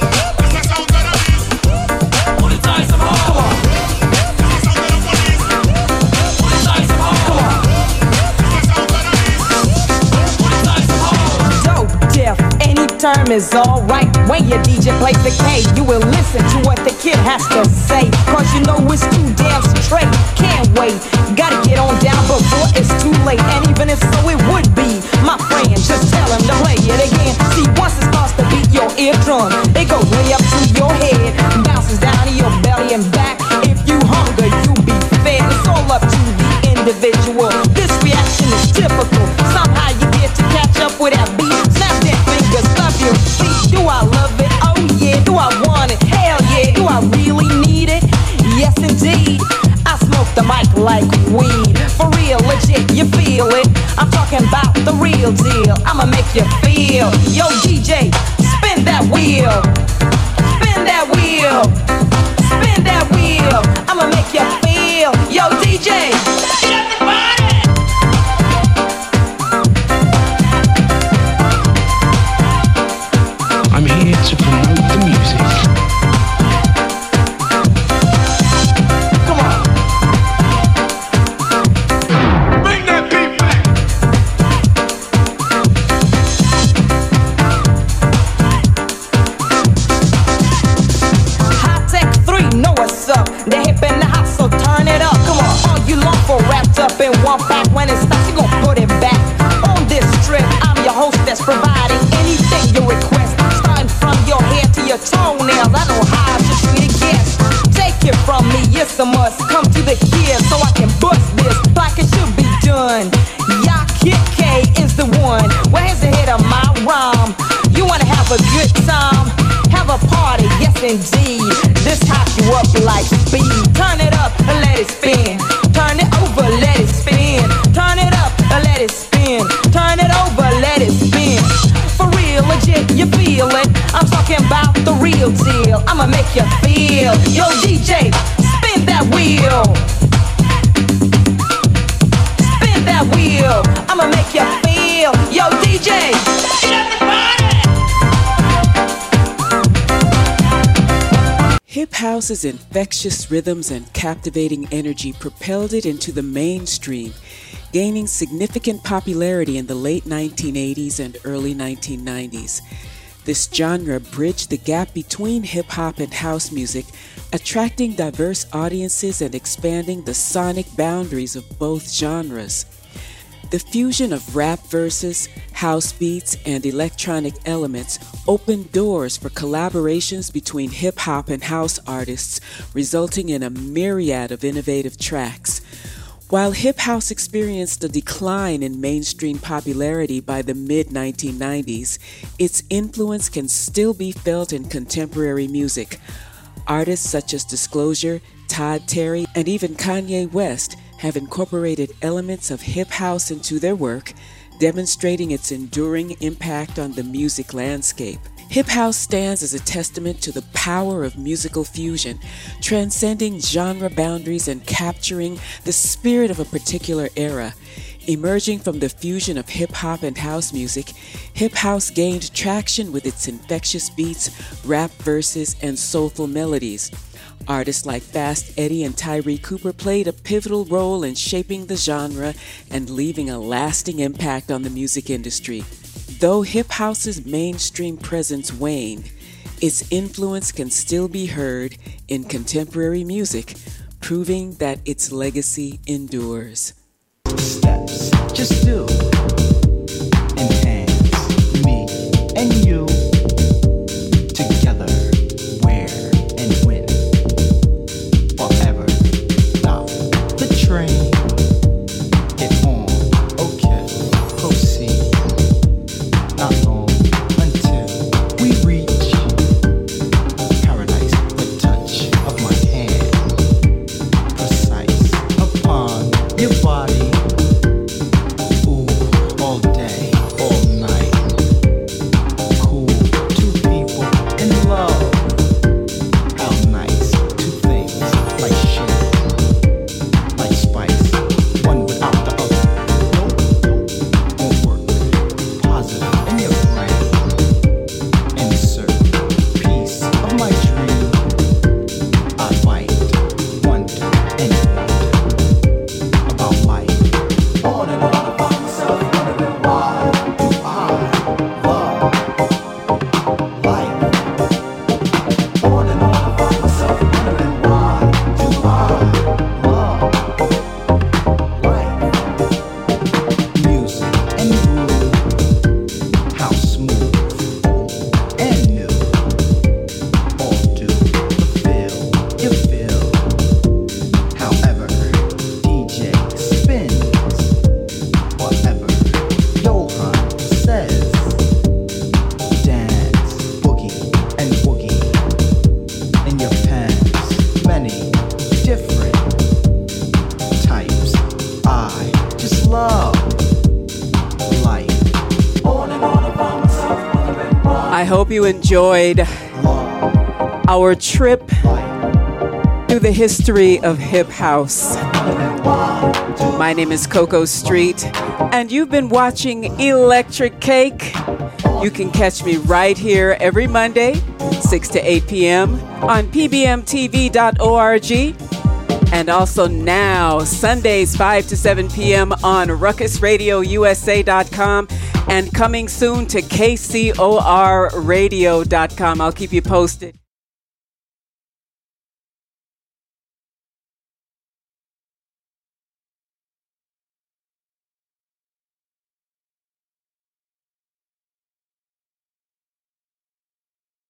term is alright. When your DJ plays the K, you will listen to what the kid has to say. Cause you know it's too damn straight. Can't wait. Gotta get on down before it's too late. And even if so, it would be. My friend, just tell him to play it again. See, once it starts to beat your eardrum, it goes way up to your head. Bounces down to your belly and back. If you hunger, you be fed. It's all up to the individual. This reaction is typical. Somehow you get to catch up with that beat. Do I want it? Hell yeah. Do I really need it? Yes indeed. I smoke the mic like weed. For real, legit, you feel it. I'm talking about the real deal. I'ma make you feel. Yo, DJ, spin that wheel. Spin that wheel. Spin that wheel. I'ma make you feel. Yo, DJ. it's a must. Come to the kid so I can bust this like it should be done. Ya Kid K is the one. Where's the head of my rhyme. You wanna have a good time? Have a party, yes indeed. This hot you up like speed. Turn it up and let it spin. Turn it over, let it spin. Turn it up and let it spin. Turn it over, let it spin. For real, legit, you feel it. I'm talking about the real deal. I'ma make you feel. Yo, DJ, Hip house's infectious rhythms and captivating energy propelled it into the mainstream, gaining significant popularity in the late 1980s and early 1990s. This genre bridged the gap between hip hop and house music, attracting diverse audiences and expanding the sonic boundaries of both genres. The fusion of rap verses, house beats, and electronic elements opened doors for collaborations between hip hop and house artists, resulting in a myriad of innovative tracks. While hip house experienced a decline in mainstream popularity by the mid 1990s, its influence can still be felt in contemporary music. Artists such as Disclosure, Todd Terry, and even Kanye West have incorporated elements of hip house into their work, demonstrating its enduring impact on the music landscape. Hip house stands as a testament to the power of musical fusion, transcending genre boundaries and capturing the spirit of a particular era. Emerging from the fusion of hip hop and house music, hip house gained traction with its infectious beats, rap verses, and soulful melodies. Artists like Fast Eddie and Tyree Cooper played a pivotal role in shaping the genre and leaving a lasting impact on the music industry. Though hip house's mainstream presence waned, its influence can still be heard in contemporary music, proving that its legacy endures. Just do. Enhance me and you you enjoyed our trip through the history of hip house. My name is Coco Street, and you've been watching Electrik Cake. You can catch me right here every Monday, 6 to 8 p.m. on pbmtv.org. And also now, Sundays, 5 to 7 p.m. on ruckusradiousa.com and coming soon to kcorradio.com. I'll keep you posted.